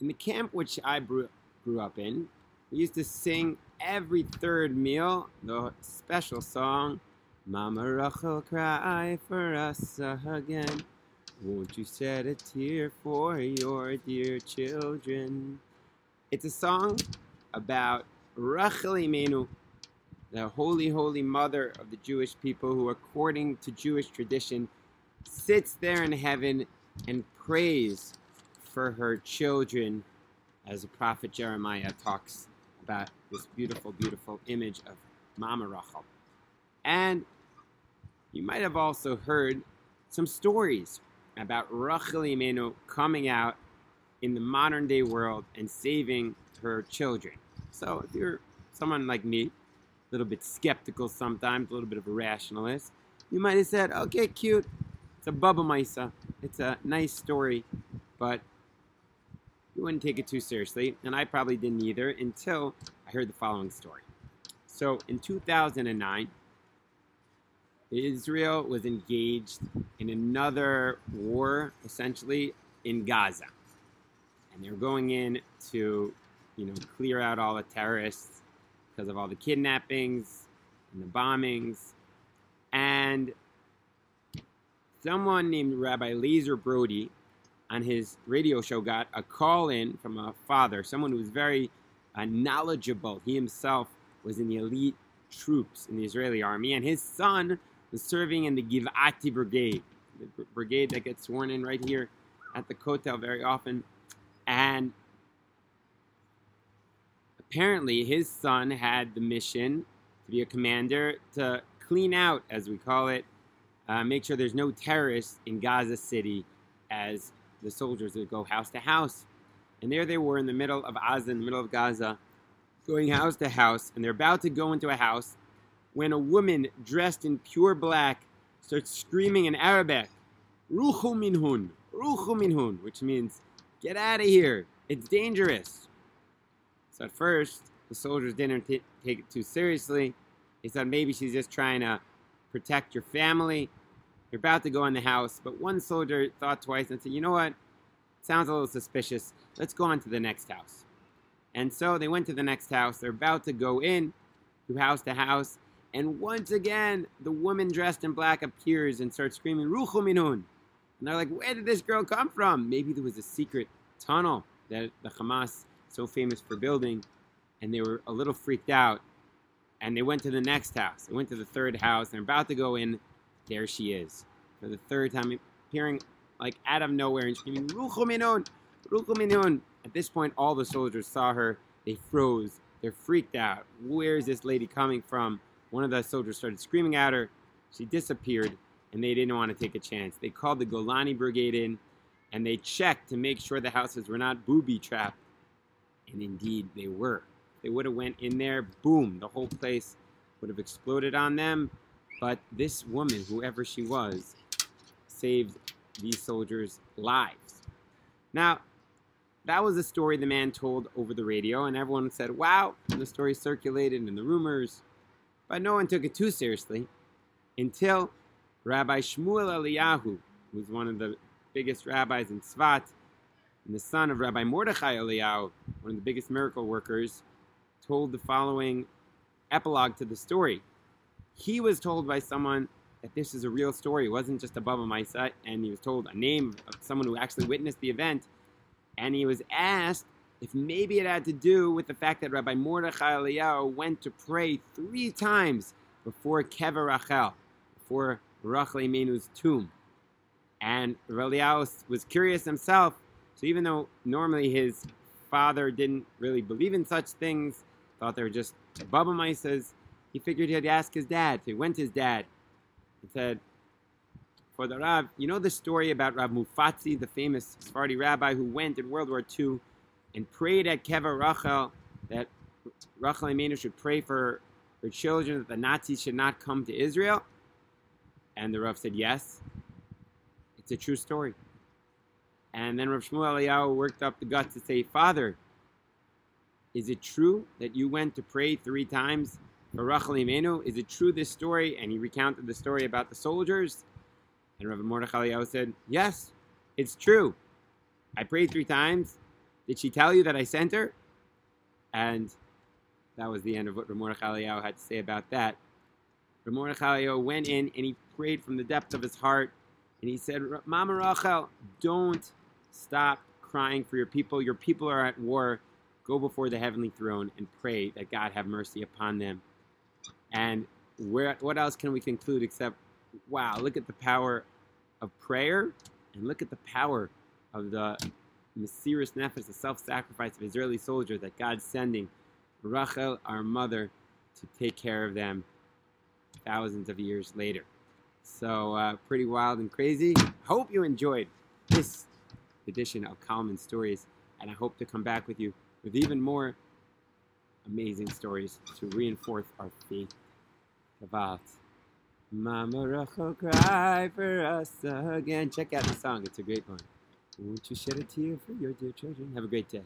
in the camp which I grew, grew up in, we used to sing every third meal the special song, Mama Rachel, cry for us again. Won't you shed a tear for your dear children? It's a song about Rachel Imenu, the holy, holy mother of the Jewish people, who, according to Jewish tradition, sits there in heaven and prays for her children, as the prophet Jeremiah talks about this beautiful, beautiful image of Mama Rachel. And you might have also heard some stories about Rachel Imenu coming out in the modern day world and saving her children. So if you're someone like me, a little bit skeptical sometimes, a little bit of a rationalist, you might have said, okay, cute, it's a Baba Maisa, uh, it's a nice story, but you wouldn't take it too seriously, and I probably didn't either until I heard the following story. So in 2009, Israel was engaged in another war, essentially in Gaza, and they were going in to, you know, clear out all the terrorists because of all the kidnappings and the bombings, and someone named Rabbi Lazer Brody on his radio show got a call in from a father, someone who was very uh, knowledgeable. He himself was in the elite troops in the Israeli army, and his son was serving in the Givati Brigade, the brigade that gets sworn in right here at the Kotel very often. And apparently, his son had the mission to be a commander to clean out, as we call it, uh, make sure there's no terrorists in Gaza City as the soldiers would go house to house. And there they were in the middle of Gaza, in the middle of Gaza, going house to house, and they're about to go into a house when a woman dressed in pure black starts screaming in Arabic, Ruchu minhun, Ruchu minhun, which means, get out of here, it's dangerous. So at first, the soldiers didn't t- take it too seriously. They thought maybe she's just trying to protect your family. They're about to go in the house, but one soldier thought twice and said, You know what? Sounds a little suspicious. Let's go on to the next house. And so they went to the next house. They're about to go in to house to house. And once again, the woman dressed in black appears and starts screaming, Ruchu minun. And they're like, Where did this girl come from? Maybe there was a secret tunnel that the Hamas so famous for building. And they were a little freaked out. And they went to the next house. They went to the third house. They're about to go in there she is for the third time, appearing like out of nowhere and screaming, Ruchu minun, Ruchu minun. At this point, all the soldiers saw her. They froze. They're freaked out. Where is this lady coming from? One of the soldiers started screaming at her. She disappeared, and they didn't want to take a chance. They called the Golani Brigade in, and they checked to make sure the houses were not booby trapped. And indeed, they were. They would have went in there, boom, the whole place would have exploded on them. But this woman, whoever she was, saved these soldiers' lives. Now, that was a story the man told over the radio, and everyone said, wow, and the story circulated and the rumors. But no one took it too seriously until Rabbi Shmuel Eliyahu, who's one of the biggest rabbis in Tzfat, and the son of Rabbi Mordechai Eliyahu, one of the biggest miracle workers, told the following epilogue to the story he was told by someone that this is a real story. It wasn't just a Baba Maisa, and he was told a name of someone who actually witnessed the event. And he was asked if maybe it had to do with the fact that Rabbi Mordechai Eliyahu went to pray three times before Kever Rachel, before Rachel Imenu's tomb. And Eliyahu was curious himself, so even though normally his father didn't really believe in such things, thought they were just Baba Maisas, he figured he'd ask his dad. So he went to his dad and said, For the Rav, you know the story about Rav Mutzafi, the famous Sephardi rabbi who went in World War II and prayed at Kever Rachel that Rachel Imenu should pray for her children that the Nazis should not come to Israel? And the Rav said, Yes, it's a true story. And then Rav Shmuel Eliyahu worked up the guts to say, Father, is it true that you went to pray three times for Rachel Imenu, is it true this story? And he recounted the story about the soldiers. And Rabbi Mordechai Eliyahu said, Yes, it's true. I prayed three times, Did she tell you that I sent her? And that was the end of what Ramon Eliyahu had to say about that. Ramon Eliyahu went in and he prayed from the depth of his heart. And he said, Mama Rachel, don't stop crying for your people. Your people are at war. Go before the heavenly throne and pray that God have mercy upon them. And where, what else can we conclude except, wow, look at the power of prayer and look at the power of the Mesiris Nefesh, the self-sacrifice of Israeli soldiers that God's sending Rachel, our mother, to take care of them thousands of years later. So uh, pretty wild and crazy. Hope you enjoyed this edition of Kalman Stories, and I hope to come back with you with even more amazing stories to reinforce our faith. Kavat. Mama Rachel, cry for us again. Check out the song, it's a great one. Won't you shed a tear for your dear children? Have a great day.